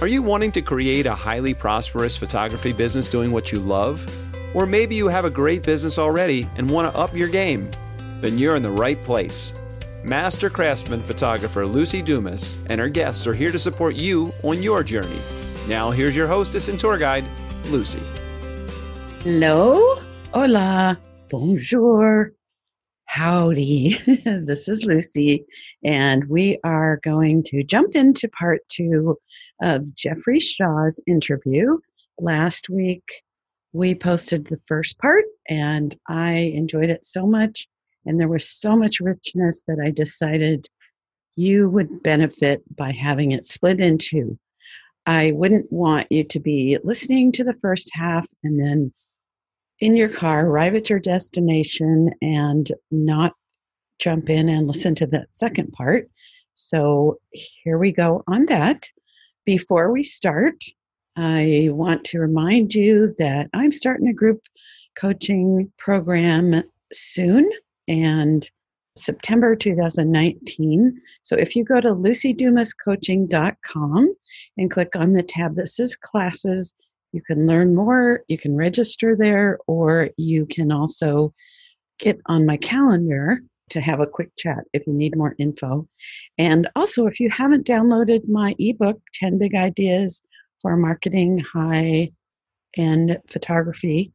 Are you wanting to create a highly prosperous photography business doing what you love? Or maybe you have a great business already and want to up your game? Then you're in the right place. Master craftsman photographer Luci Dumas and her guests are here to support you on your journey. Now, here's your hostess and tour guide, Luci. Hello, hola, bonjour, howdy. this is Luci, and we are going to jump into part two of Jeffrey Shaw's interview. Last week, we posted the first part, and I enjoyed it so much, and there was so much richness that I decided you would benefit by having it split in two. I wouldn't want you to be listening to the first half and then in your car, arrive at your destination, and not jump in and listen to the second part. So here we go on that. Before we start, I want to remind you that I'm starting a group coaching program soon and September 2019. So if you go to lucidumascoaching.com and click on the tab that says classes, you can learn more, you can register there, or you can also get on my calendar to have a quick chat if you need more info. And also, if you haven't downloaded my ebook, 10 Big Ideas for Marketing High End Photography,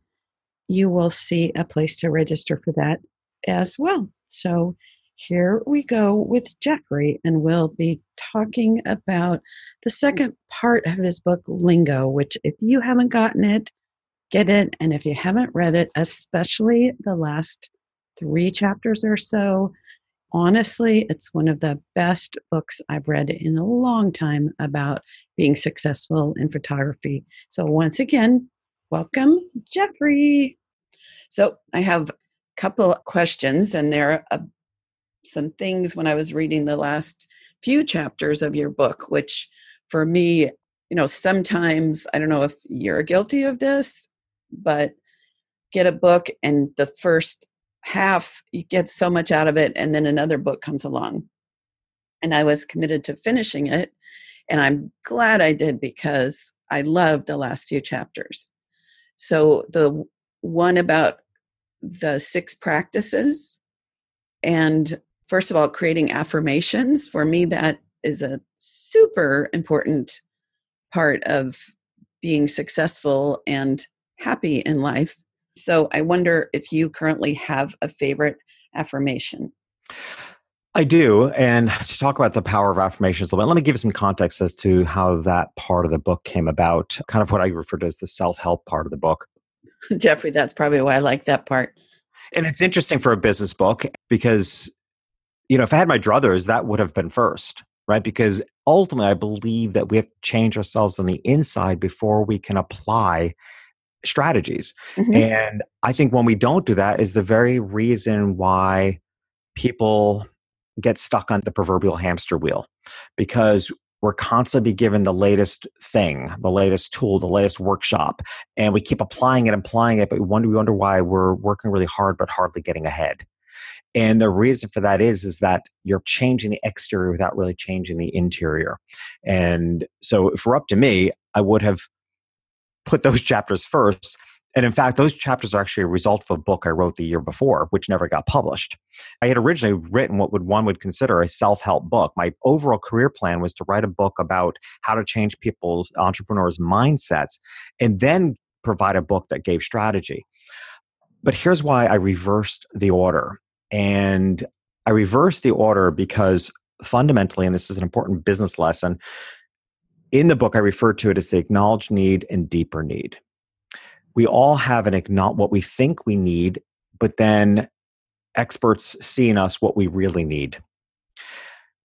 you will see a place to register for that as well. So, here we go with Jeffrey, and we'll be talking about the second part of his book, Lingo, which, if you haven't gotten it, get it. And if you haven't read it, especially the last three chapters or so. Honestly, it's one of the best books I've read in a long time about being successful in photography. So, once again, welcome, Jeffrey. So, I have a couple questions, and there are uh, some things when I was reading the last few chapters of your book, which for me, you know, sometimes I don't know if you're guilty of this, but get a book and the first half you get so much out of it and then another book comes along. And i was committed to finishing it and i'm glad i did because i loved the last few chapters. So the one about the six practices and first of all creating affirmations for me that is a super important part of being successful and happy in life so I wonder if you currently have a favorite affirmation. I do. And to talk about the power of affirmations a little bit, let me give you some context as to how that part of the book came about, kind of what I refer to as the self help part of the book. Jeffrey, that's probably why I like that part. And it's interesting for a business book because, you know, if I had my druthers, that would have been first, right? Because ultimately, I believe that we have to change ourselves on the inside before we can apply strategies. Mm-hmm. And I think when we don't do that is the very reason why people get stuck on the proverbial hamster wheel because we're constantly given the latest thing, the latest tool, the latest workshop, and we keep applying it, applying it, but we wonder, we wonder why we're working really hard but hardly getting ahead. And the reason for that is is that you're changing the exterior without really changing the interior. And so if we're up to me, I would have put those chapters first. And in fact, those chapters are actually a result of a book I wrote the year before, which never got published. I had originally written what would one would consider a self-help book. My overall career plan was to write a book about how to change people's entrepreneurs' mindsets and then provide a book that gave strategy. But here's why I reversed the order. And I reversed the order because fundamentally, and this is an important business lesson, in the book, I refer to it as the acknowledged need and deeper need. We all have an acknowledge what we think we need, but then experts see in us what we really need.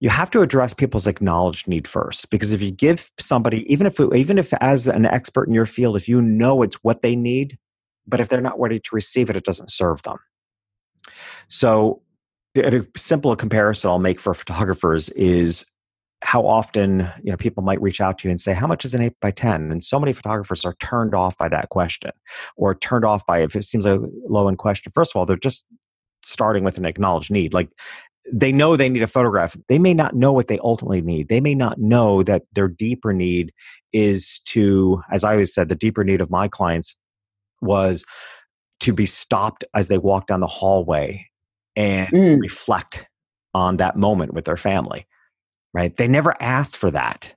You have to address people's acknowledged need first, because if you give somebody, even if even if as an expert in your field, if you know it's what they need, but if they're not ready to receive it, it doesn't serve them. So, a simple comparison I'll make for photographers is how often you know people might reach out to you and say how much is an 8 by 10 and so many photographers are turned off by that question or turned off by if it seems a low in question first of all they're just starting with an acknowledged need like they know they need a photograph. They may not know what they ultimately need. They may not know that their deeper need is to, as I always said, the deeper need of my clients was to be stopped as they walk down the hallway and mm. reflect on that moment with their family, right? They never asked for that.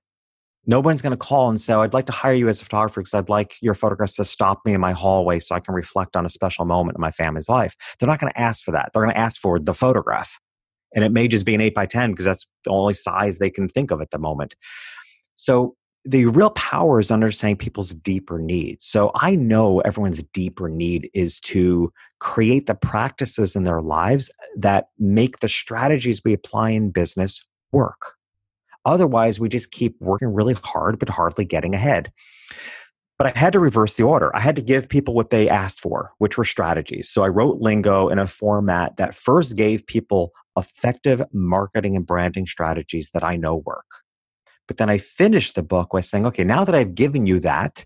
No one's going to call and say, I'd like to hire you as a photographer because I'd like your photographs to stop me in my hallway so I can reflect on a special moment in my family's life. They're not going to ask for that. They're going to ask for the photograph. And it may just be an 8 by 10 because that's the only size they can think of at the moment. So the real power is understanding people's deeper needs. So I know everyone's deeper need is to create the practices in their lives that make the strategies we apply in business work. Otherwise, we just keep working really hard, but hardly getting ahead. But I had to reverse the order. I had to give people what they asked for, which were strategies. So I wrote Lingo in a format that first gave people effective marketing and branding strategies that I know work. But then I finished the book by saying, okay, now that I've given you that,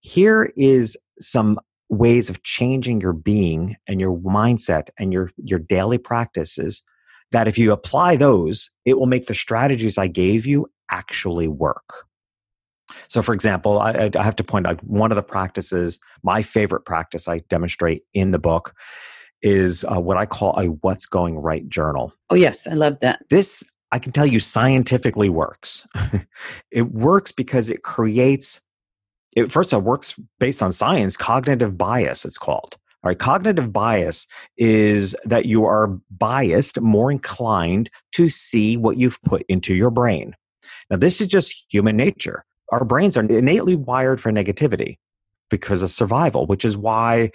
here is some ways of changing your being and your mindset and your, your daily practices that if you apply those, it will make the strategies I gave you actually work. So, for example, I, I, have to point out one of the practices, my favorite practice I demonstrate in the book is uh, what I call a what's going right journal. Oh, yes, I love that. This, I can tell you, scientifically works. it works because it creates, it first, it works based on science, cognitive bias, it's called. All right, cognitive bias is that you are biased, more inclined to see what you've put into your brain. Now, this is just human nature. Our brains are innately wired for negativity because of survival, which is why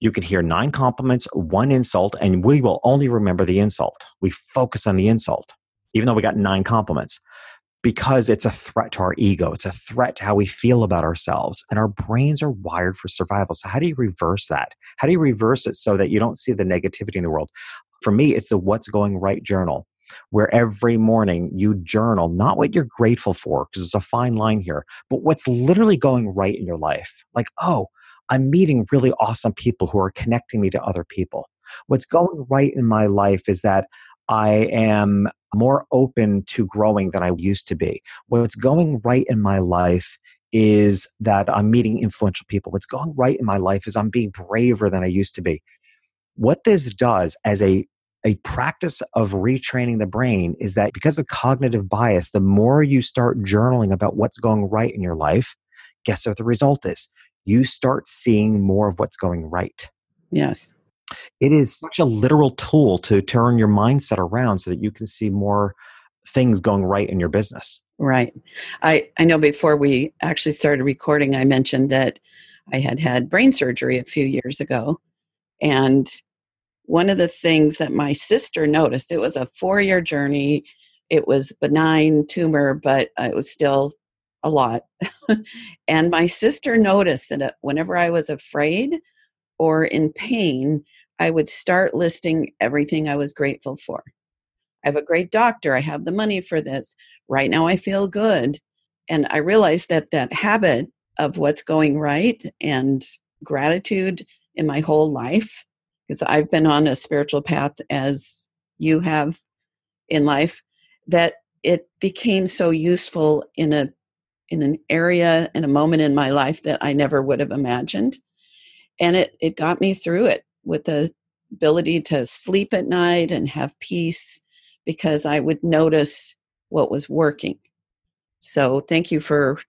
you can hear nine compliments, one insult, and we will only remember the insult. We focus on the insult, even though we got nine compliments because it's a threat to our ego. It's a threat to how we feel about ourselves. And our brains are wired for survival. So, how do you reverse that? How do you reverse it so that you don't see the negativity in the world? For me, it's the What's Going Right journal, where every morning you journal not what you're grateful for, because there's a fine line here, but what's literally going right in your life. Like, oh, I'm meeting really awesome people who are connecting me to other people. What's going right in my life is that I am more open to growing than I used to be. What's going right in my life is that I'm meeting influential people. What's going right in my life is I'm being braver than I used to be. What this does as a a practice of retraining the brain is that because of cognitive bias, the more you start journaling about what's going right in your life, guess what the result is? You start seeing more of what's going right. Yes it is such a literal tool to turn your mindset around so that you can see more things going right in your business. Right. I, I know before we actually started recording, I mentioned that I had had brain surgery a few years ago. And one of the things that my sister noticed, it was a four year journey. It was benign tumor, but it was still a lot. and my sister noticed that uh, whenever I was afraid or in pain, I would start listing everything I was grateful for. I have a great doctor. I have the money for this. Right now, I feel good. And I realized that that habit of what's going right and gratitude in my whole life, because I've been on a spiritual path as you have in life, that it became so useful in a in an area and a moment in my life that I never would have imagined. And it, it got me through it with the ability to sleep at night and have peace because I would notice what was working. So thank you for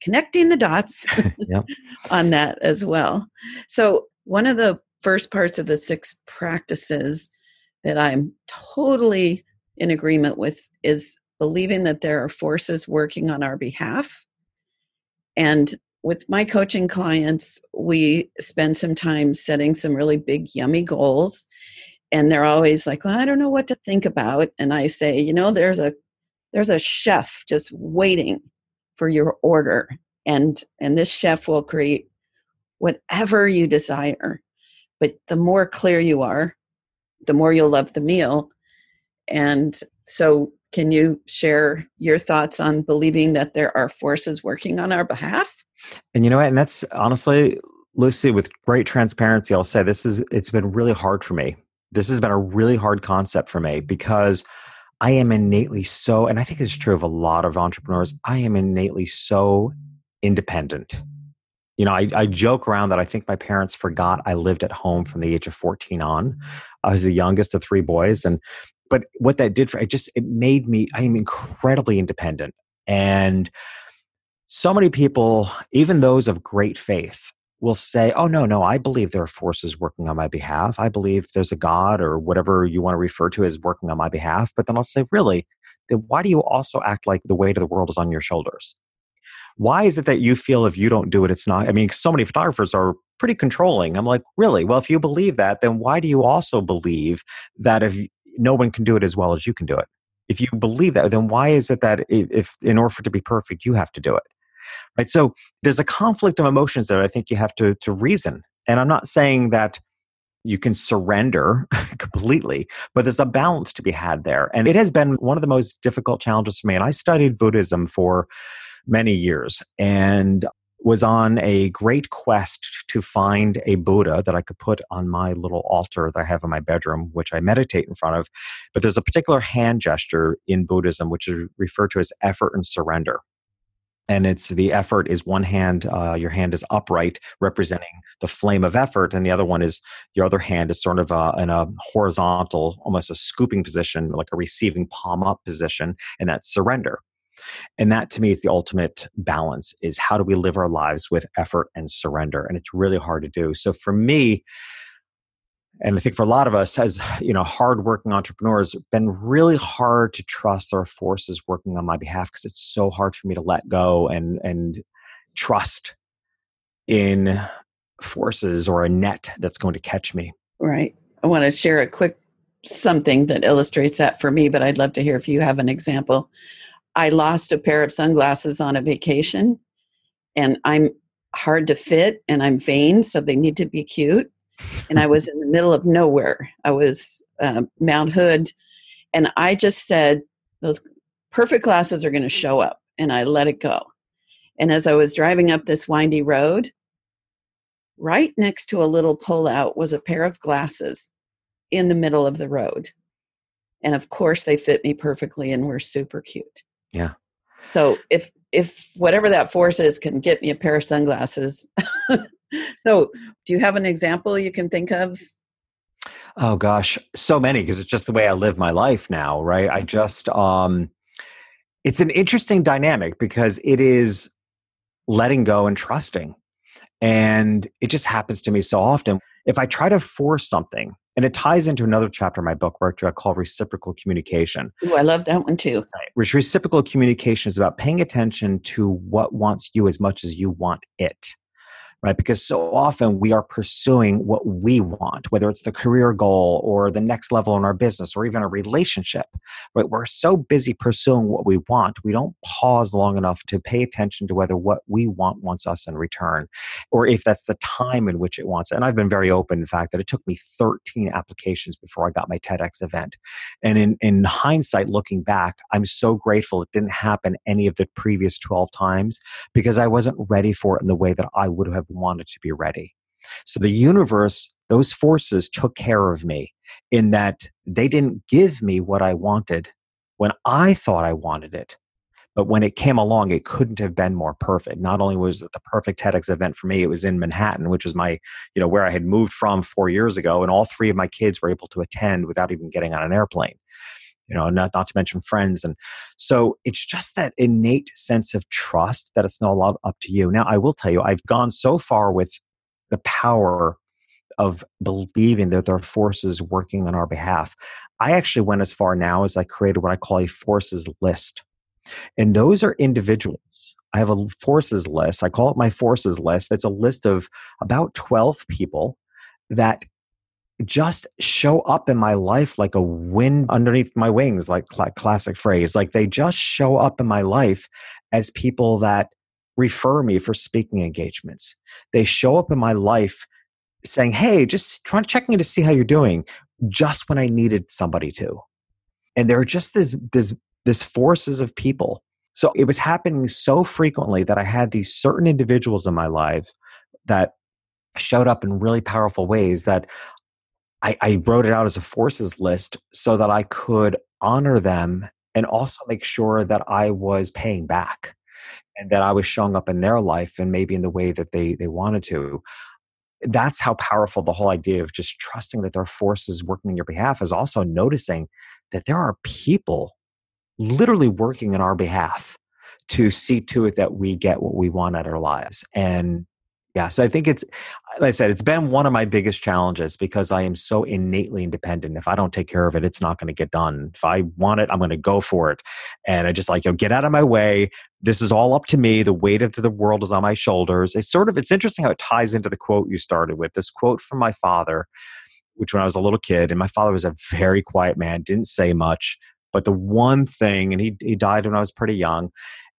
connecting the dots on that as well. So one of the first parts of the six practices that I'm totally in agreement with is believing that there are forces working on our behalf and with my coaching clients, we spend some time setting some really big, yummy goals. And they're always like, well, I don't know what to think about. And I say, you know, there's a there's a chef just waiting for your order. And and this chef will create whatever you desire. But the more clear you are, the more you'll love the meal. And so can you share your thoughts on believing that there are forces working on our behalf? And you know what? And that's honestly, Luci, with great transparency, I'll say this is it's been really hard for me this has been a really hard concept for me because I am innately so, and I think it's true of a lot of entrepreneurs, I am innately so independent. You know, I, I joke around that I think my parents forgot I lived at home from the age of 14 on. I was the youngest of three boys. And, but what that did for it just, it made me, I am incredibly independent. And so many people, even those of great faith, will say, Oh, no, no, I believe there are forces working on my behalf. I believe there's a God or whatever you want to refer to as working on my behalf. But then I'll say, Really? Then why do you also act like the weight of the world is on your shoulders? Why is it that you feel if you don't do it, it's not? I mean, so many photographers are pretty controlling. I'm like, Really? Well, if you believe that, then why do you also believe that if no one can do it as well as you can do it? If you believe that, then why is it that if in order for it to be perfect, you have to do it? Right? So there's a conflict of emotions that i think you have to to reason. And i'm not saying that you can surrender completely but there's a balance to be had there. And it has been one of the most difficult challenges for me. And i studied buddhism for many years and was on a great quest to find a Buddha that I could put on my little altar that I have in my bedroom, which I meditate in front of. But there's a particular hand gesture in Buddhism which is referred to as effort and surrender and it's the effort is one hand uh, your hand is upright representing the flame of effort and the other one is your other hand is sort of uh, in a horizontal almost a scooping position like a receiving palm up position and that's surrender. And that to me is the ultimate balance is how do we live our lives with effort and surrender and it's really hard to do. So for me and I think for a lot of us as you know hardworking entrepreneurs, been really hard to trust are forces working on my behalf because it's so hard for me to let go and and trust in forces or a net that's going to catch me. Right. I want to share a quick something that illustrates that for me, but I'd love to hear if you have an example. I lost a pair of sunglasses on a vacation, and I'm hard to fit and I'm vain, so they need to be cute and I was in the middle of nowhere. I was uh, Mount Hood, and I just said, Those perfect glasses are going to show up. And I let it go. And as I was driving up this windy road, right next to a little pullout was a pair of glasses in the middle of the road. And of course, they fit me perfectly and were super cute. Yeah. So if if whatever that force is can get me a pair of sunglasses, so, do you have an example you can think of? Oh gosh, so many because it's just the way I live my life now, right? I just um it's an interesting dynamic because it is letting go and trusting. And it just happens to me so often. If I try to force something, and it ties into another chapter in my book, which I call reciprocal communication. Oh, I love that one too. Right. Which reciprocal communication is about paying attention to what wants you as much as you want it right? Because so often we are pursuing what we want, whether it's the career goal or the next level in our business or even a relationship, right? We're so busy pursuing what we want, we don't pause long enough to pay attention to whether what we want wants us in return or if that's the time in which it wants. And I've been very open, in fact, that it took me 13 applications before I got my TEDx event. And in, in hindsight, looking back, I'm so grateful it didn't happen any of the previous 12 times because I wasn't ready for it in the way that I would have wanted to be ready. So the universe, those forces took care of me in that they didn't give me what I wanted when I thought I wanted it. But when it came along, it couldn't have been more perfect. Not only was it the perfect TEDx event for me, it was in Manhattan, which was my, you know, where I had moved from four years ago, and all three of my kids were able to attend without even getting on an airplane you know, not, not to mention friends. And so it's just that innate sense of trust that it's not up to you. Now, I will tell you, I've gone so far with the power of believing that there are forces working on our behalf. I actually went as far now as I created what I call a forces list. And those are individuals. I have a forces list. I call it my forces list. It's a list of about 12 people that just show up in my life like a wind underneath my wings, like cl- classic phrase. Like they just show up in my life as people that refer me for speaking engagements. They show up in my life saying, Hey, just trying to check in to see how you're doing, just when I needed somebody to. And there are just this, this, this forces of people. So it was happening so frequently that I had these certain individuals in my life that showed up in really powerful ways that I, I wrote it out as a forces list so that I could honor them and also make sure that I was paying back and that I was showing up in their life and maybe in the way that they they wanted to. That's how powerful the whole idea of just trusting that there are forces working on your behalf is also noticing that there are people literally working in our behalf to see to it that we get what we want out of our lives. And yeah, so I think it's, like I said, it's been one of my biggest challenges because I am so innately independent. If I don't take care of it, it's not going to get done. If I want it, I'm going to go for it. And I just like, you know, get out of my way. This is all up to me. The weight of the world is on my shoulders. It's sort of, it's interesting how it ties into the quote you started with. This quote from my father, which when I was a little kid, and my father was a very quiet man, didn't say much. But the one thing, and he, he died when I was pretty young,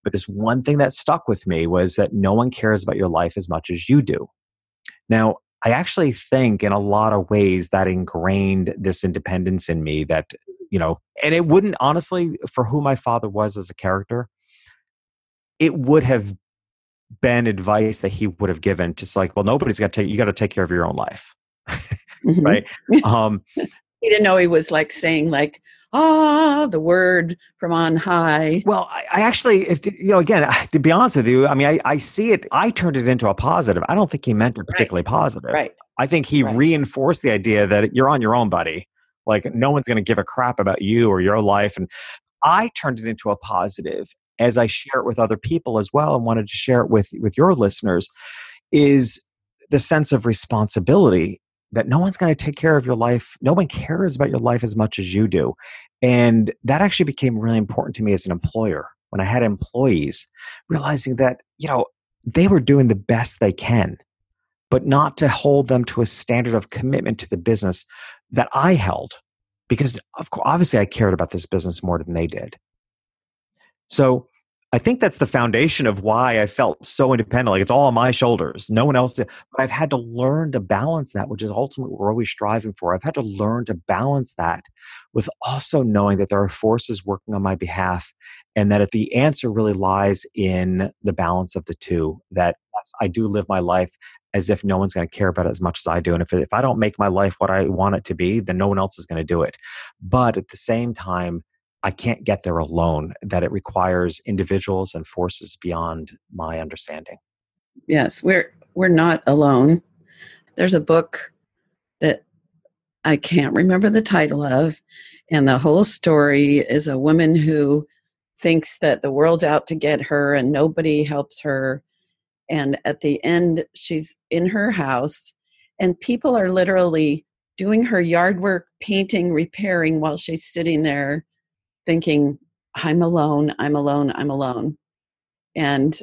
but this one thing that stuck with me was that no one cares about your life as much as you do. Now, I actually think in a lot of ways that ingrained this independence in me that, you know, and it wouldn't honestly, for who my father was as a character, it would have been advice that he would have given just like, well, nobody's got to take, you got to take care of your own life. mm-hmm. right. Um, didn't know he was like saying like ah the word from on high. Well i, I actually if you know again to be honest with you i mean I, I see it i turned it into a positive. I don't think he meant it particularly right. positive. Right. I think he right. reinforced the idea that you're on your own buddy. Like no one's going to give a crap about you or your life and i turned it into a positive as i share it with other people as well and wanted to share it with with your listeners is the sense of responsibility that no one's going to take care of your life. No one cares about your life as much as you do. And that actually became really important to me as an employer when I had employees, realizing that, you know, they were doing the best they can, but not to hold them to a standard of commitment to the business that I held. Because of course, obviously I cared about this business more than they did. So I think that's the foundation of why I felt so independent. Like it's all on my shoulders. No one else did. But I've had to learn to balance that, which is ultimately what we're always striving for. I've had to learn to balance that with also knowing that there are forces working on my behalf and that if the answer really lies in the balance of the two, that yes, I do live my life as if no one's going to care about it as much as I do. And if, if I don't make my life what I want it to be, then no one else is going to do it. But at the same time, I can't get there alone, that it requires individuals and forces beyond my understanding. Yes, we're we're not alone. There's a book that I can't remember the title of, and the whole story is a woman who thinks that the world's out to get her and nobody helps her. And at the end, she's in her house, and people are literally doing her yard work, painting, repairing while she's sitting there thinking i'm alone i'm alone i'm alone. And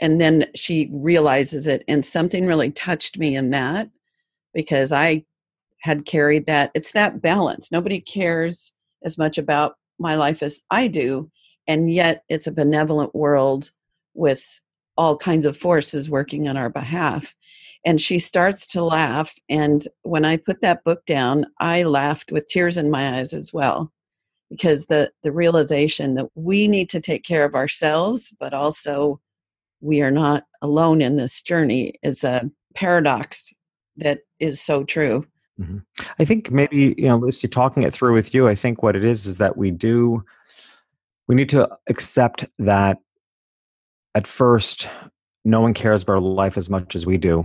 and then she realizes it and something really touched me in that because i had carried that it's that balance. Nobody cares as much about my life as i do and yet it's a benevolent world with all kinds of forces working on our behalf. And she starts to laugh and when i put that book down i laughed with tears in my eyes as well because the the realization that we need to take care of ourselves but also we are not alone in this journey is a paradox that is so true mm-hmm. i think maybe you know luci talking it through with you i think what it is is that we do we need to accept that at first no one cares about life as much as we do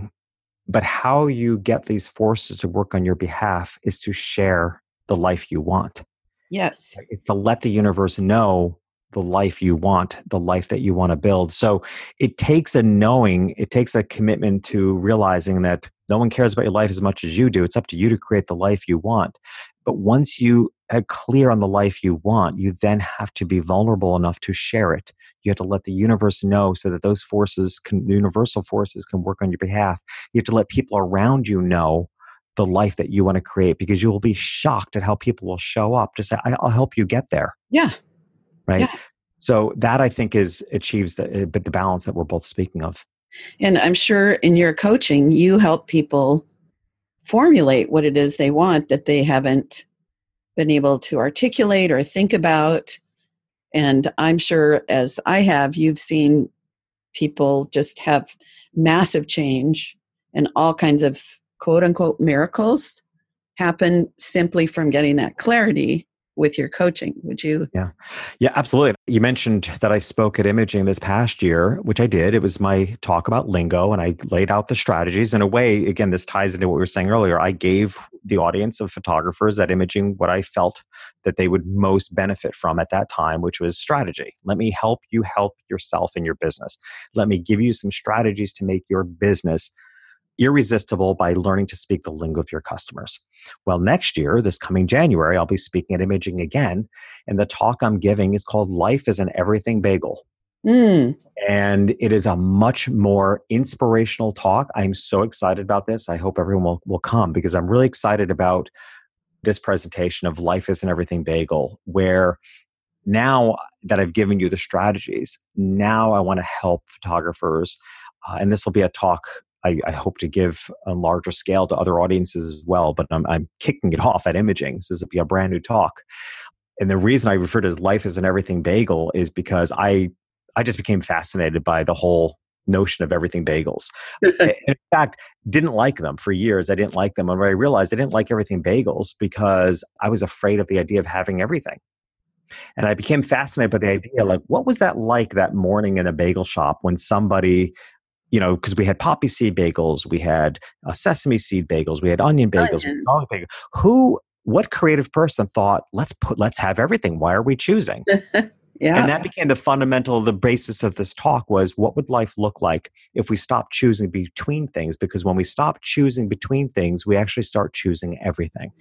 but how you get these forces to work on your behalf is to share the life you want Yes. It's to let the universe know the life you want, the life that you want to build. So it takes a knowing, it takes a commitment to realizing that no one cares about your life as much as you do. It's up to you to create the life you want. But once you are clear on the life you want, you then have to be vulnerable enough to share it. You have to let the universe know so that those forces, can, universal forces, can work on your behalf. You have to let people around you know the life that you want to create because you will be shocked at how people will show up to say i'll help you get there. Yeah. Right? Yeah. so that i think is achieves the but the balance that we're both speaking of. And i'm sure in your coaching you help people formulate what it is they want that they haven't been able to articulate or think about. And i'm sure as i have you've seen people just have massive change and all kinds of quote unquote miracles happen simply from getting that clarity with your coaching. Would you? Yeah. Yeah absolutely. You mentioned that i spoke at imaging this past year which i did. It was my talk about lingo and i laid out the strategies. In a way again this ties into what we were saying earlier. I gave the audience of photographers at imaging what i felt that they would most benefit from at that time which was strategy. Let me help you help yourself in your business. Let me give you some strategies to make your business irresistible by learning to speak the lingo of your customers. Well, next year, this coming January, I'll be speaking at Imaging again. And the talk I'm giving is called Life is an Everything Bagel. Mm. And it is a much more inspirational talk. I'm so excited about this. I hope everyone will, will come because I'm really excited about this presentation of Life is an Everything Bagel, where now that I've given you the strategies, now I want to help photographers. Uh, and this will be a talk I, I, hope to give a larger scale to other audiences as well. But I'm, I'm kicking it off at imaging. This is a, a brand new talk. And the reason I refer to as life as an everything bagel is because I I just became fascinated by the whole notion of everything bagels. in fact, didn't like them for years. I didn't like them. And I realized I didn't like everything bagels because I was afraid of the idea of having everything. And I became fascinated by the idea like, what was that like that morning in a bagel shop when somebody you know, because we had poppy seed bagels, we had uh, sesame seed bagels, we had onion bagels, onion. bagels. Who, what creative person thought, let's put, let's have everything. Why are we choosing? yeah. And that became the fundamental, the basis of this talk was what would life look like if we stopped choosing between things? Because when we stop choosing between things, we actually start choosing everything.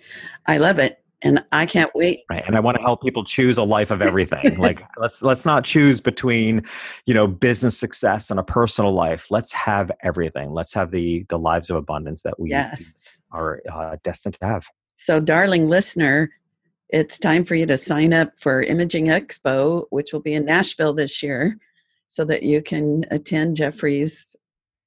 I love it and I can't wait. Right. And I want to help people choose a life of everything. like let's let's not choose between, you know, business success and a personal life. Let's have everything. Let's have the the lives of abundance that we yes. are uh, destined to have. So, darling listener, it's time for you to sign up for Imaging Expo, which will be in Nashville this year, so that you can attend Jeffrey's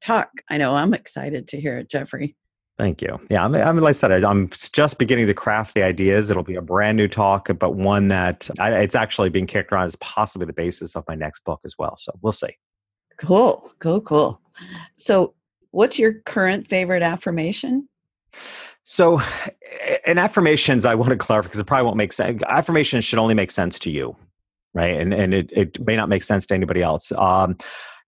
talk. I know I'm excited to hear it, Jeffrey. Thank you. Yeah, I'm, I'm like I said, I'm just beginning to craft the ideas. It'll be a brand new talk, but one that I, it's actually being kicked around as possibly the basis of my next book as well. So we'll see. Cool, cool, cool. So, what's your current favorite affirmation? So, in affirmations, I want to clarify because it probably won't make sense. Affirmations should only make sense to you, right? And and it, it may not make sense to anybody else. Um,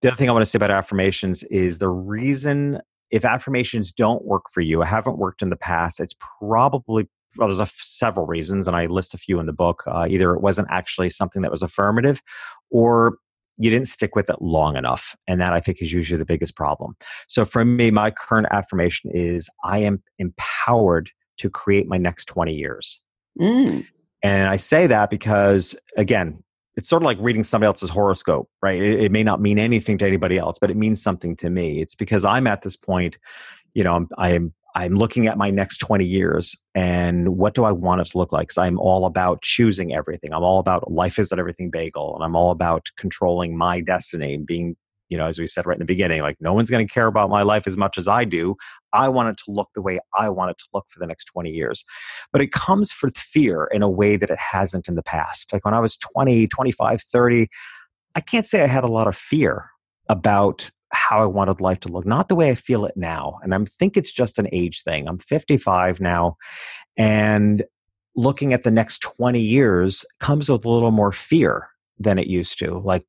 the other thing I want to say about affirmations is the reason if affirmations don't work for you, haven't worked in the past, it's probably well, there's a, several reasons, and I list a few in the book. Uh, either it wasn't actually something that was affirmative, or you didn't stick with it long enough. And that I think is usually the biggest problem. So for me, my current affirmation is I am empowered to create my next 20 years. Mm. And I say that because, again, it's sort of like reading somebody else's horoscope, right? It, it, may not mean anything to anybody else, but it means something to me. It's because I'm at this point, you know, I'm I'm, I'm looking at my next 20 years and what do I want it to look like? Because I'm all about choosing everything. I'm all about life isn't everything bagel, and I'm all about controlling my destiny, and being you know, as we said right in the beginning, like no one's going to care about my life as much as I do. I want it to look the way I want it to look for the next 20 years. But it comes with fear in a way that it hasn't in the past. Like when I was 20, 25, 30, I can't say I had a lot of fear about how I wanted life to look, not the way I feel it now. And I think it's just an age thing. I'm 55 now, and looking at the next 20 years comes with a little more fear than it used to. Like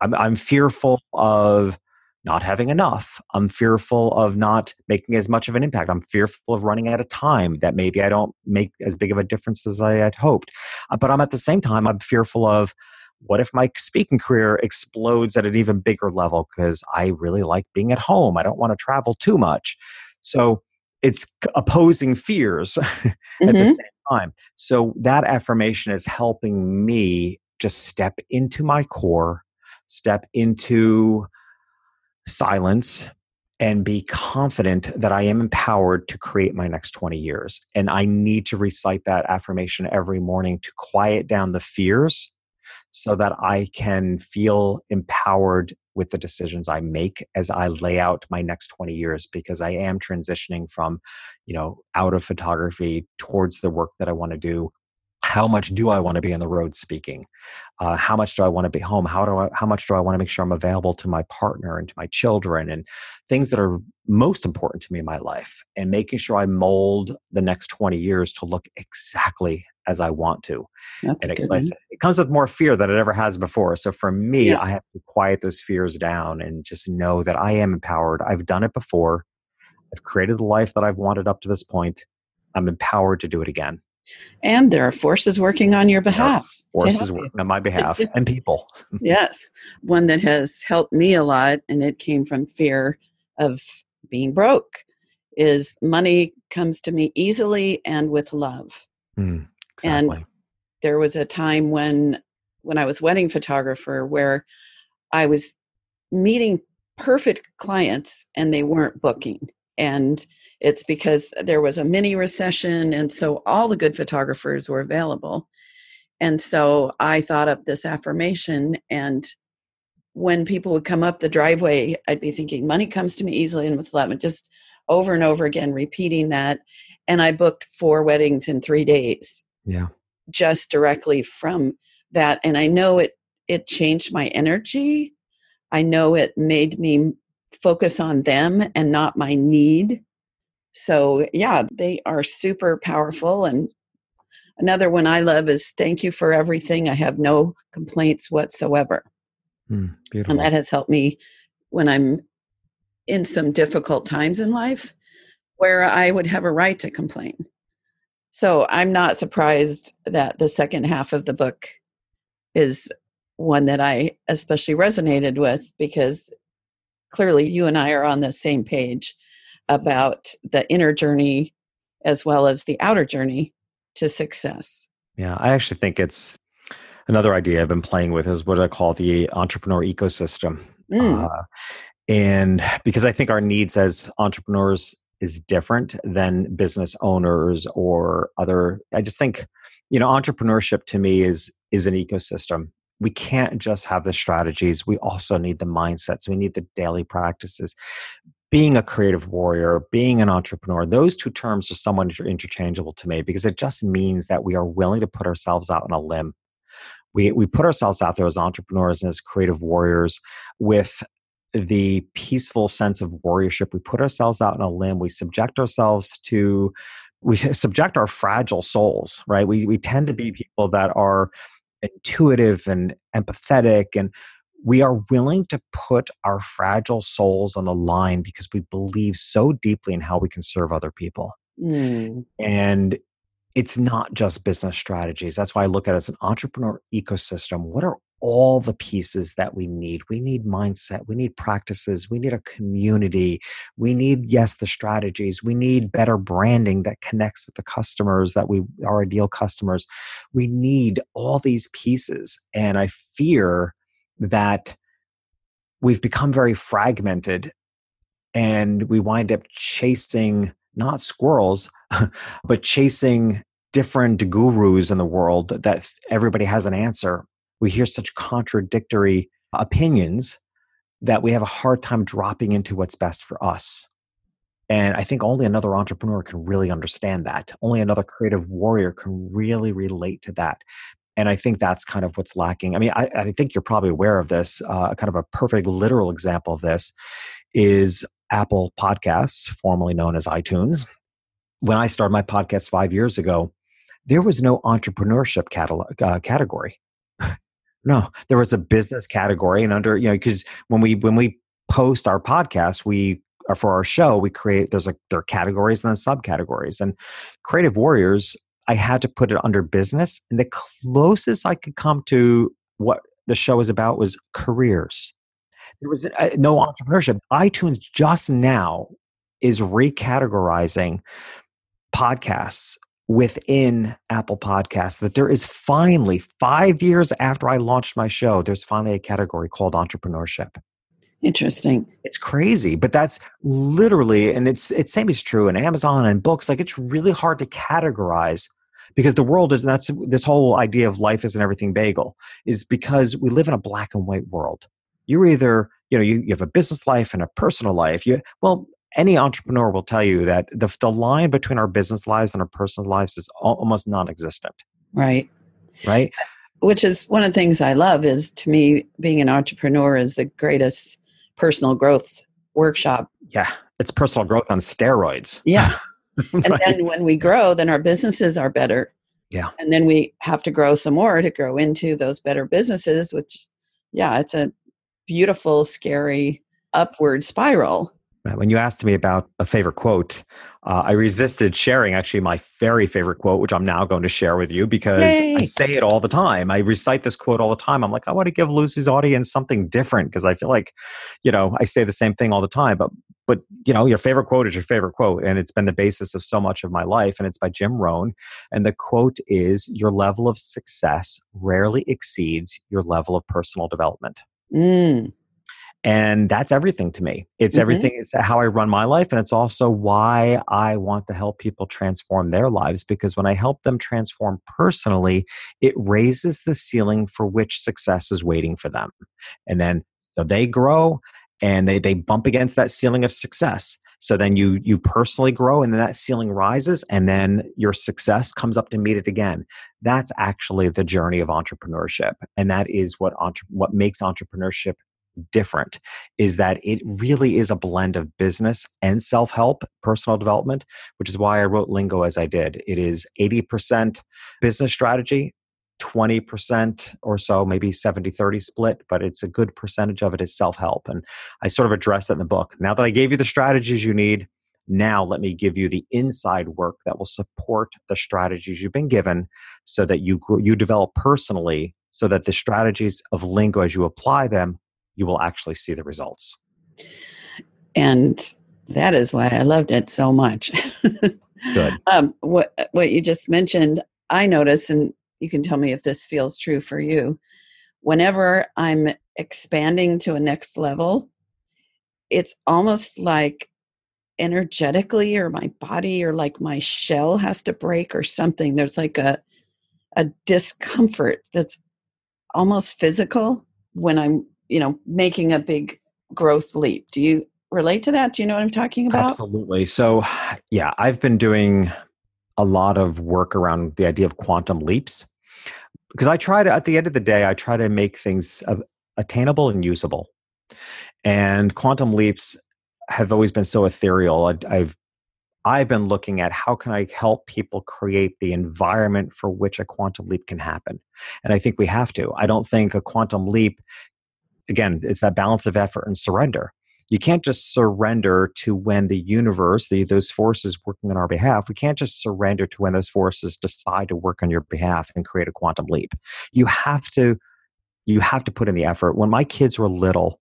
I'm, I'm fearful of not having enough. I'm fearful of not making as much of an impact. I'm fearful of running out of time that maybe I don't make as big of a difference as I had hoped. Uh, but I'm at the same time, I'm fearful of what if my speaking career explodes at an even bigger level because I really like being at home. I don't want to travel too much. So it's opposing fears mm-hmm. at the mm-hmm. same time. So that affirmation is helping me just step into my core step into silence and be confident that I am empowered to create my next 20 years. And I need to recite that affirmation every morning to quiet down the fears so that I can feel empowered with the decisions I make as I lay out my next 20 years because I am transitioning from, you know, out of photography towards the work that I want to do how much do I want to be on the road speaking? Uh, how much do I want to be home? How do I, how much do I want to make sure I'm available to my partner and to my children and things that are most important to me in my life and making sure I mold the next 20 years to look exactly as I want to. That's and it, it, comes with more fear than it ever has before. So for me, Yes. I have to quiet those fears down and just know that I am empowered. I've done it before. I've created the life that I've wanted up to this point. I'm empowered to do it again. And there are forces working on your behalf. Forces working on my behalf and people. yes. One that has helped me a lot, and it came from fear of being broke, is money comes to me easily and with love. Mm, And- There was a time when when I was wedding photographer where I was meeting perfect clients and they weren't booking. And it's because there was a mini recession and so all the good photographers were available. And so I thought up this affirmation and when people would come up the driveway, I'd be thinking, money comes to me easily and with love, and just over and over again repeating that. And I booked four weddings in three days yeah. just directly from that and i know it it changed my energy i know it made me focus on them and not my need so yeah they are super powerful and another one i love is thank you for everything. I have no complaints whatsoever. Mm, beautiful. and that has helped me when i'm in some difficult times in life where i would have a right to complain. So i'm not surprised that the second half of the book is one that i especially resonated with because clearly you and i are on the same page about the inner journey as well as the outer journey to success Yeah, I actually think it's another idea I've been playing with is what I call the entrepreneur ecosystem. Mm, Uh, and because I think our needs as entrepreneurs is different than business owners or other, I just think, you know, entrepreneurship to me is is an ecosystem. We can't just have the strategies. We also need the mindsets. We need the daily practices. Being a creative warrior, being an entrepreneur, those two terms are somewhat interchangeable to me because it just means that we are willing to put ourselves out on a limb. We, we put ourselves out there as entrepreneurs and as creative warriors with the peaceful sense of warriorship. We put ourselves out on a limb. We subject ourselves to, we subject our fragile souls, right? We, we tend to be people that are intuitive and empathetic and we are willing to put our fragile souls on the line because we believe so deeply in how we can serve other people. mm, And it's not just business strategies. That's why I look at it as an entrepreneur ecosystem. What are all the pieces that we need? We need mindset, we need practices, we need a community, we need, yes, the strategies, we need better branding that connects with the customers that we, our ideal customers. We need all these pieces. And I fear that we've become very fragmented and we wind up chasing not squirrels, but chasing different gurus in the world that everybody has an answer. We hear such contradictory opinions that we have a hard time dropping into what's best for us. And I think only another entrepreneur can really understand that. Only another creative warrior can really relate to that. And I think that's kind of what's lacking. I mean, I, I think you're probably aware of this. Uh, kind of a perfect literal example of this is Apple Podcasts, formerly known as iTunes. When I started my podcast five years ago, there was no entrepreneurship catalog, uh, category. no, there was a business category, and under you know because when we when we post our podcast, we or for our show we create there's like there are categories and then subcategories and creative warriors i had to put it under business and the closest i could come to what the show is about was careers. There was uh, no entrepreneurship. itunes just now is recategorizing podcasts within apple podcasts that there is finally five years after i launched my show there's finally a category called entrepreneurship. Interesting. It's crazy but that's literally and it's it's same is true in amazon and books like it's really hard to categorize because the world is that's this whole idea of life isn't everything bagel is because we live in a black and white world you're either you know you, you have a business life and a personal life you well any entrepreneur will tell you that the, the line between our business lives and our personal lives is almost non-existent Right. Right. Which is one of the things I love is to me, being an entrepreneur is the greatest personal growth workshop. Yeah. It's personal growth on steroids. Yeah. and right. then when we grow, then our businesses are better. Yeah. And then we have to grow some more to grow into those better businesses, which, yeah, it's a beautiful, scary upward spiral. When you asked me about a favorite quote, uh, I resisted sharing actually my very favorite quote, which I'm now going to share with you because Yay. I say it all the time. I recite this quote all the time. I'm like, I want to give Luci's audience something different because I feel like, you know, I say the same thing all the time. But but you know, your favorite quote is your favorite quote, and it's been the basis of so much of my life. And it's by Jim Rohn, and the quote is, "Your level of success rarely exceeds your level of personal development." Mm and that's everything to me it's mm-hmm. everything it's how i run my life and it's also why i want to help people transform their lives because when i help them transform personally it raises the ceiling for which success is waiting for them and then so they grow and they they bump against that ceiling of success. So then you you personally grow and then that ceiling rises and then your success comes up to meet it again. That's actually the journey of entrepreneurship. And that is what entre- what makes entrepreneurship different is that it really is a blend of business and self help, personal development, which is why I wrote Lingo as I did. It is 80% business strategy, 20% or so, maybe 70 30 split, but it's a good percentage of it is self help. And I sort of address that in the book. Now that I gave you the strategies you need, now let me give you the inside work that will support the strategies you've been given so that you you develop personally so that the strategies of lingo as you apply them you will actually see the results. And that is why I loved it so much. Good. Um, what what you just mentioned, I notice, and you can tell me if this feels true for you. Whenever I'm expanding to a next level, it's almost like energetically or my body or like my shell has to break or something. There's like a a discomfort that's almost physical when I'm you know making a big growth leap do you relate to that do you know what i'm talking about absolutely so yeah i've been doing a lot of work around the idea of quantum leaps because i try to at the end of the day i try to make things attainable and usable and quantum leaps have always been so ethereal i've I've been looking at how can I help people create the environment for which a quantum leap can happen. And I think we have to. I don't think a quantum leap again, it's that balance of effort and surrender. You can't just surrender to when the universe, the, those forces working on our behalf, we can't just surrender to when those forces decide to work on your behalf and create a quantum leap. You have to you have to put in the effort. When my kids were little,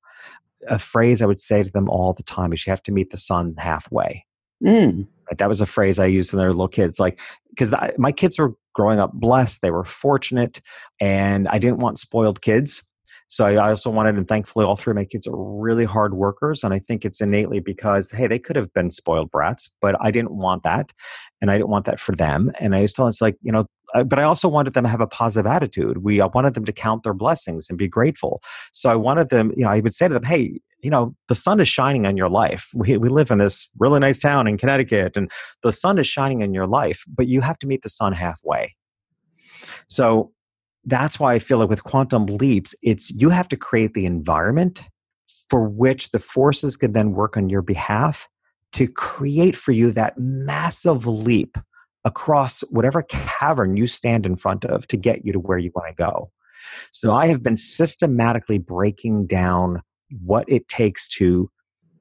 a phrase I would say to them all the time is you have to meet the sun halfway. Mm. That was a phrase I used when they were little kids. Like, because my kids were growing up blessed, they were fortunate, and I didn't want spoiled kids. So I also wanted, and thankfully, all three of my kids are really hard workers. And I think it's innately because, hey, they could have been spoiled brats, but I didn't want that. And I didn't want that for them. And I just tell us, like, you know, but I also wanted them to have a positive attitude. We I wanted them to count their blessings and be grateful. So I wanted them, you know, I would say to them, hey, you know, the sun is shining on your life. We, we live in this really nice town in Connecticut, and the sun is shining in your life, but you have to meet the sun halfway. So that's why I feel like with quantum leaps, it's you have to create the environment for which the forces can then work on your behalf to create for you that massive leap across whatever cavern you stand in front of to get you to where you want to go. So I have been systematically breaking down what it takes to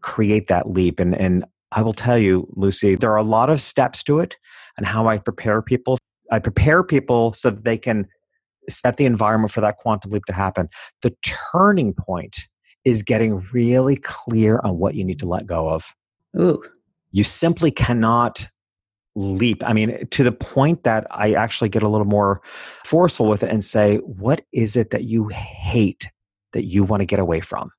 create that leap. And, and I will tell you, Luci, there are a lot of steps to it and how I prepare people. I prepare people so that they can set the environment for that quantum leap to happen. The turning point is getting really clear on what you need to let go of. Ooh. You simply cannot leap. I mean, to the point that I actually get a little more forceful with it and say, what is it that you hate that you want to get away from?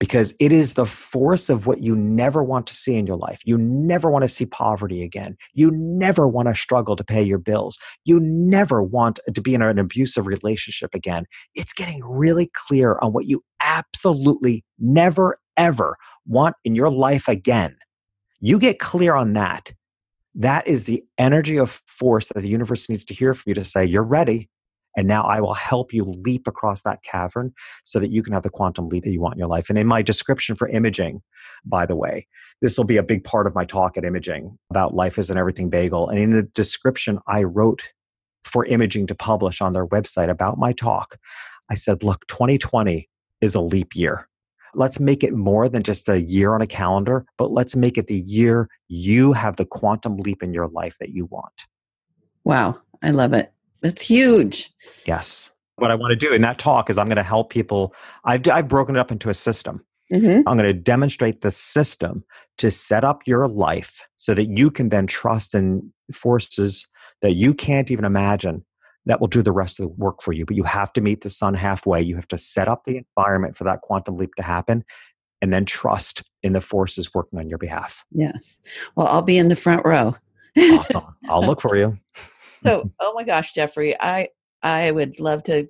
Because it is the force of what you never want to see in your life. You never want to see poverty again. You never want to struggle to pay your bills. You never want to be in an abusive relationship again. It's getting really clear on what you absolutely never, ever want in your life again. You get clear on that. that is the energy of force that the universe needs to hear from you to say, You're ready. And now I will help you leap across that cavern so that you can have the quantum leap that you want in your life. And in my description for imaging, by the way, this will be a big part of my talk at imaging about life is an everything bagel. And in the description I wrote for imaging to publish on their website about my talk, I said, look, 2020 is a leap year. Let's make it more than just a year on a calendar, but let's make it the year you have the quantum leap in your life that you want. Wow, I love it. That's huge. Yes. What I want to do in that talk is I'm going to help people. I've, I've broken it up into a system. Mm-hmm. I'm going to demonstrate the system to set up your life so that you can then trust in forces that you can't even imagine that will do the rest of the work for you. But you have to meet the sun halfway. You have to set up the environment for that quantum leap to happen and then trust in the forces working on your behalf. Yes. Well, I'll be in the front row. awesome. I'll look for you so oh my gosh jeffrey i i would love to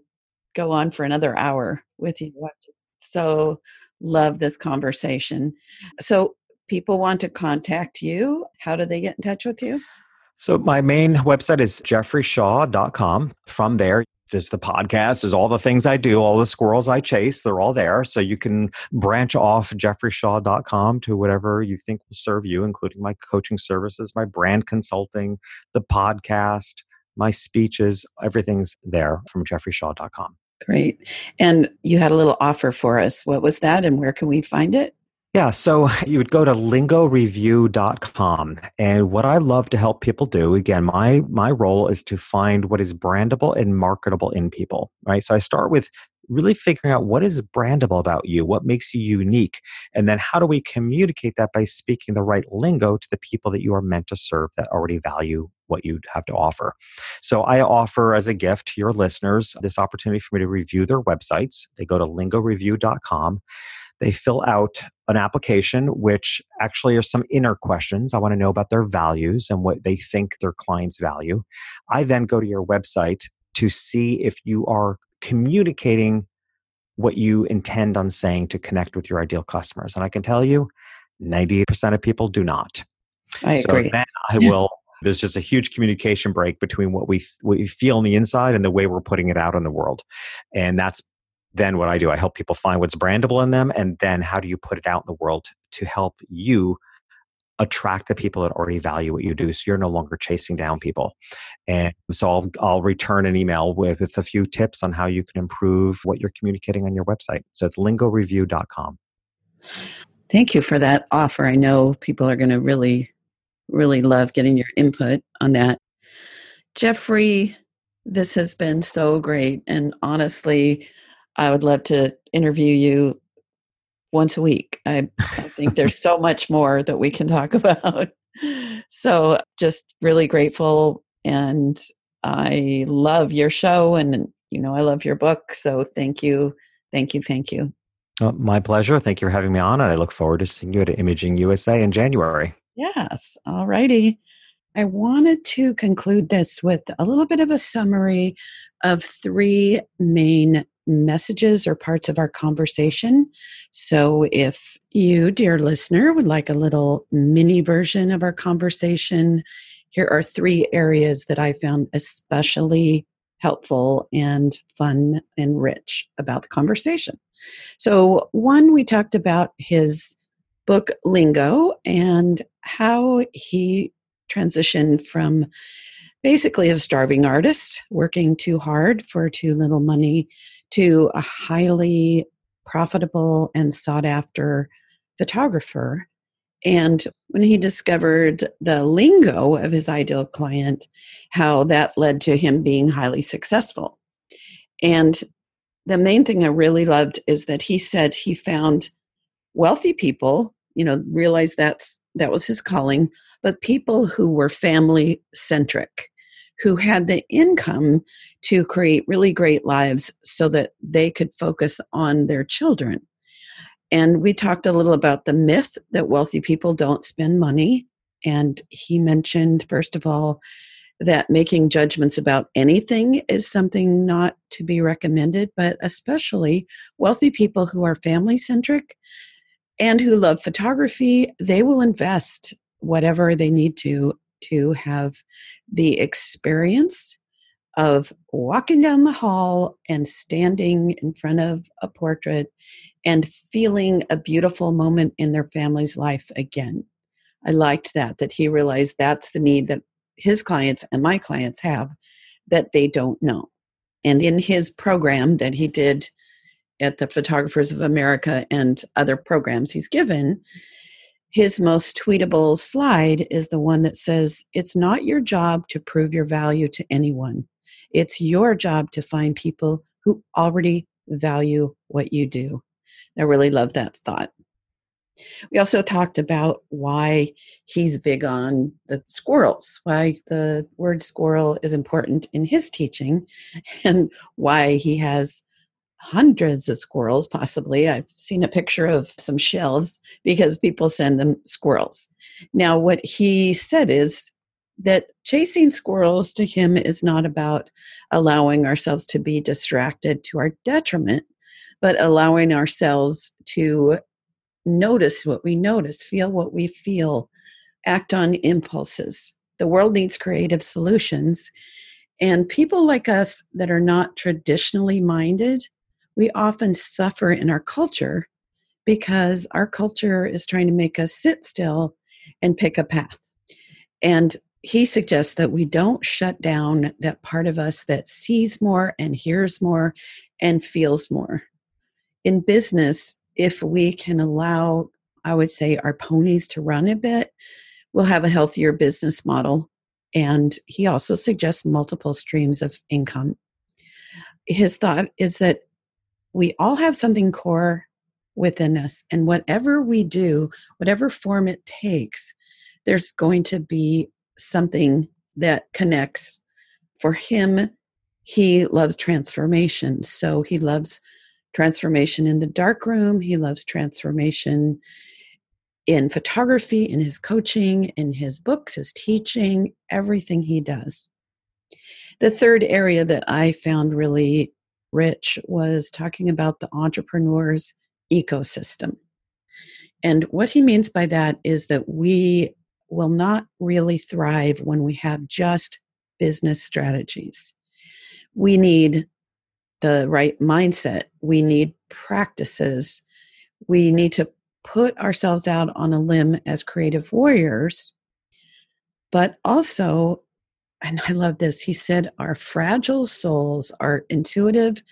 go on for another hour with you. I just so love this conversation. So people want to contact you. How do they get in touch with you? So my main website is jeffreyshaw.com from there there's the podcast, there's all the things I do, all the squirrels I chase, they're all there. So you can branch off jeffreyshaw.com to whatever you think will serve you, including my coaching services, my brand consulting, the podcast, my speeches, everything's there from jeffreyshaw.com. Great. And you had a little offer for us. What was that and where can we find it? Yeah, so you would go to lingoreview.com. And what I love to help people do, again, my my role is to find what is brandable and marketable in people, right? So I start with really figuring out what is brandable about you, what makes you unique, and then how do we communicate that by speaking the right lingo to the people that you are meant to serve that already value what you have to offer. So I offer as a gift to your listeners this opportunity for me to review their websites. They go to lingoreview.com they fill out an application, which actually are some inner questions. I want to know about their values and what they think their clients value. I then go to your website to see if you are communicating what you intend on saying to connect with your ideal customers. And I can tell you, 98% of people do not. I so agree. then I will there's just a huge communication break between what we what we feel on the inside and the way we're putting it out in the world and that's then what I do, I help people find what's brandable in them, and then how do you put it out in the world to help you attract the people that already value what you do so you're no longer chasing down people. And so i'll, I'll return an email with, with a few tips on how you can improve what you're communicating on your website. So it's lingoreview.com thank you for that offer. I know people are going to really really love getting your input on that. Jeffrey this has been so great and honestly I would love to interview you once a week. I, I think there's so much more that we can talk about. So, just really grateful. And I love your show and, you know, I love your book. So, thank you. Thank you. Thank you. Oh, my pleasure. Thank you for having me on. And I look forward to seeing you at Imaging USA in January. Yes. All righty. I wanted to conclude this with a little bit of a summary of three main messages or parts of our conversation. So, if you, dear listener, would like a little mini version of our conversation, here are three areas that I found especially helpful and fun and rich about the conversation. So, one, we talked about his book Lingo and how he transitioned from basically a starving artist working too hard for too little money to a highly profitable and sought after photographer. And when he discovered the lingo of his ideal client, how that led to him being highly successful. And the main thing I really loved is that he said he found wealthy people, you know, realized that's that was his calling, but people who were family centric who had the income to create really great lives so that they could focus on their children. And we talked a little about the myth that wealthy people don't spend money. And he mentioned, first of all, that making judgments about anything is something not to be recommended, but especially wealthy people who are family centric and who love photography, they will invest whatever they need to to have the experience of walking down the hall and standing in front of a portrait and feeling a beautiful moment in their family's life again. I liked that, that he realized that's the need that his clients and my clients have that they don't know. And in his program that he did at the Photographers of America and other programs he's given, his most tweetable slide is the one that says, It's not your job to prove your value to anyone. It's your job to find people who already value what you do. I really love that thought. We also talked about why he's big on the squirrels, why the word squirrel is important in his teaching, and why he has hundreds of squirrels, possibly. I've seen a picture of some shelves because people send them squirrels. Now, what he said is that chasing squirrels to him is not about allowing ourselves to be distracted to our detriment, but allowing ourselves to notice what we notice, feel what we feel, act on impulses. The world needs creative solutions. And people like us that are not traditionally minded, we often suffer in our culture because our culture is trying to make us sit still and pick a path. And he suggests that we don't shut down that part of us that sees more and hears more and feels more. In business, if we can allow, I would say, our ponies to run a bit, we'll have a healthier business model. And he also suggests multiple streams of income. His thought is that we all have something core within us, and whatever we do, whatever form it takes, there's going to be something that connects. For him, he loves transformation. So he loves transformation in the dark room, He loves transformation in photography, in his coaching, in his books, his teaching, everything he does. The third area that I found really rich was talking about the entrepreneur's ecosystem. And what he means by that is that we will not really thrive when we have just business strategies. We need the right mindset. We need practices. We need to put ourselves out on a limb as creative warriors. But also, and I love this, he said, our fragile souls, our intuitive,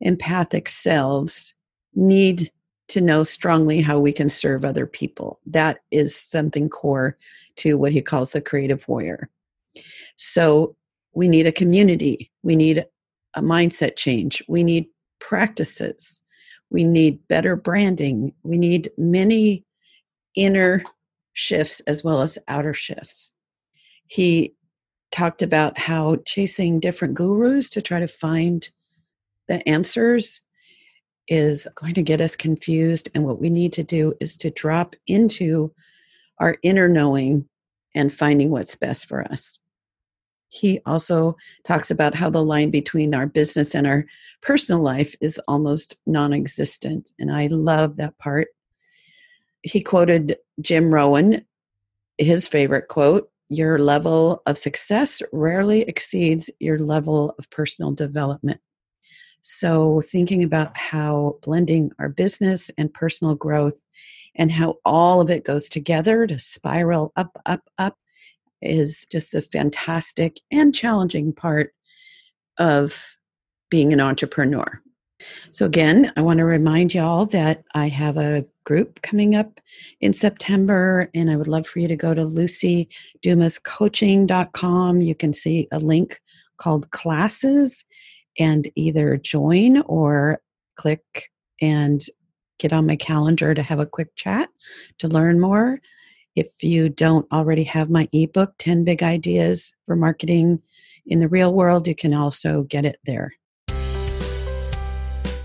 empathic selves need to know strongly how we can serve other people. That is something core to what he calls the creative warrior. So we need a community, we need a mindset change, we need practices, we need better branding, we need many inner shifts as well as outer shifts. He talked about how chasing different gurus to try to find the answers is going to get us confused. And what we need to do is to drop into our inner knowing and finding what's best for us. He also talks about how the line between our business and our personal life is almost non existent. And I love that part. He quoted Jim Rohn, his favorite quote Your level of success rarely exceeds your level of personal development. So, thinking about how blending our business and personal growth and how all of it goes together to spiral up, up, up is just the fantastic and challenging part of being an entrepreneur. So, again, I want to remind y'all that I have a group coming up in September, and I would love for you to go to lucidumascoaching.com. You can see a link called classes and either join or click and get on my calendar to have a quick chat to learn more. If you don't already have my ebook, 10 Big Ideas for Marketing in the Real World, you can also get it there.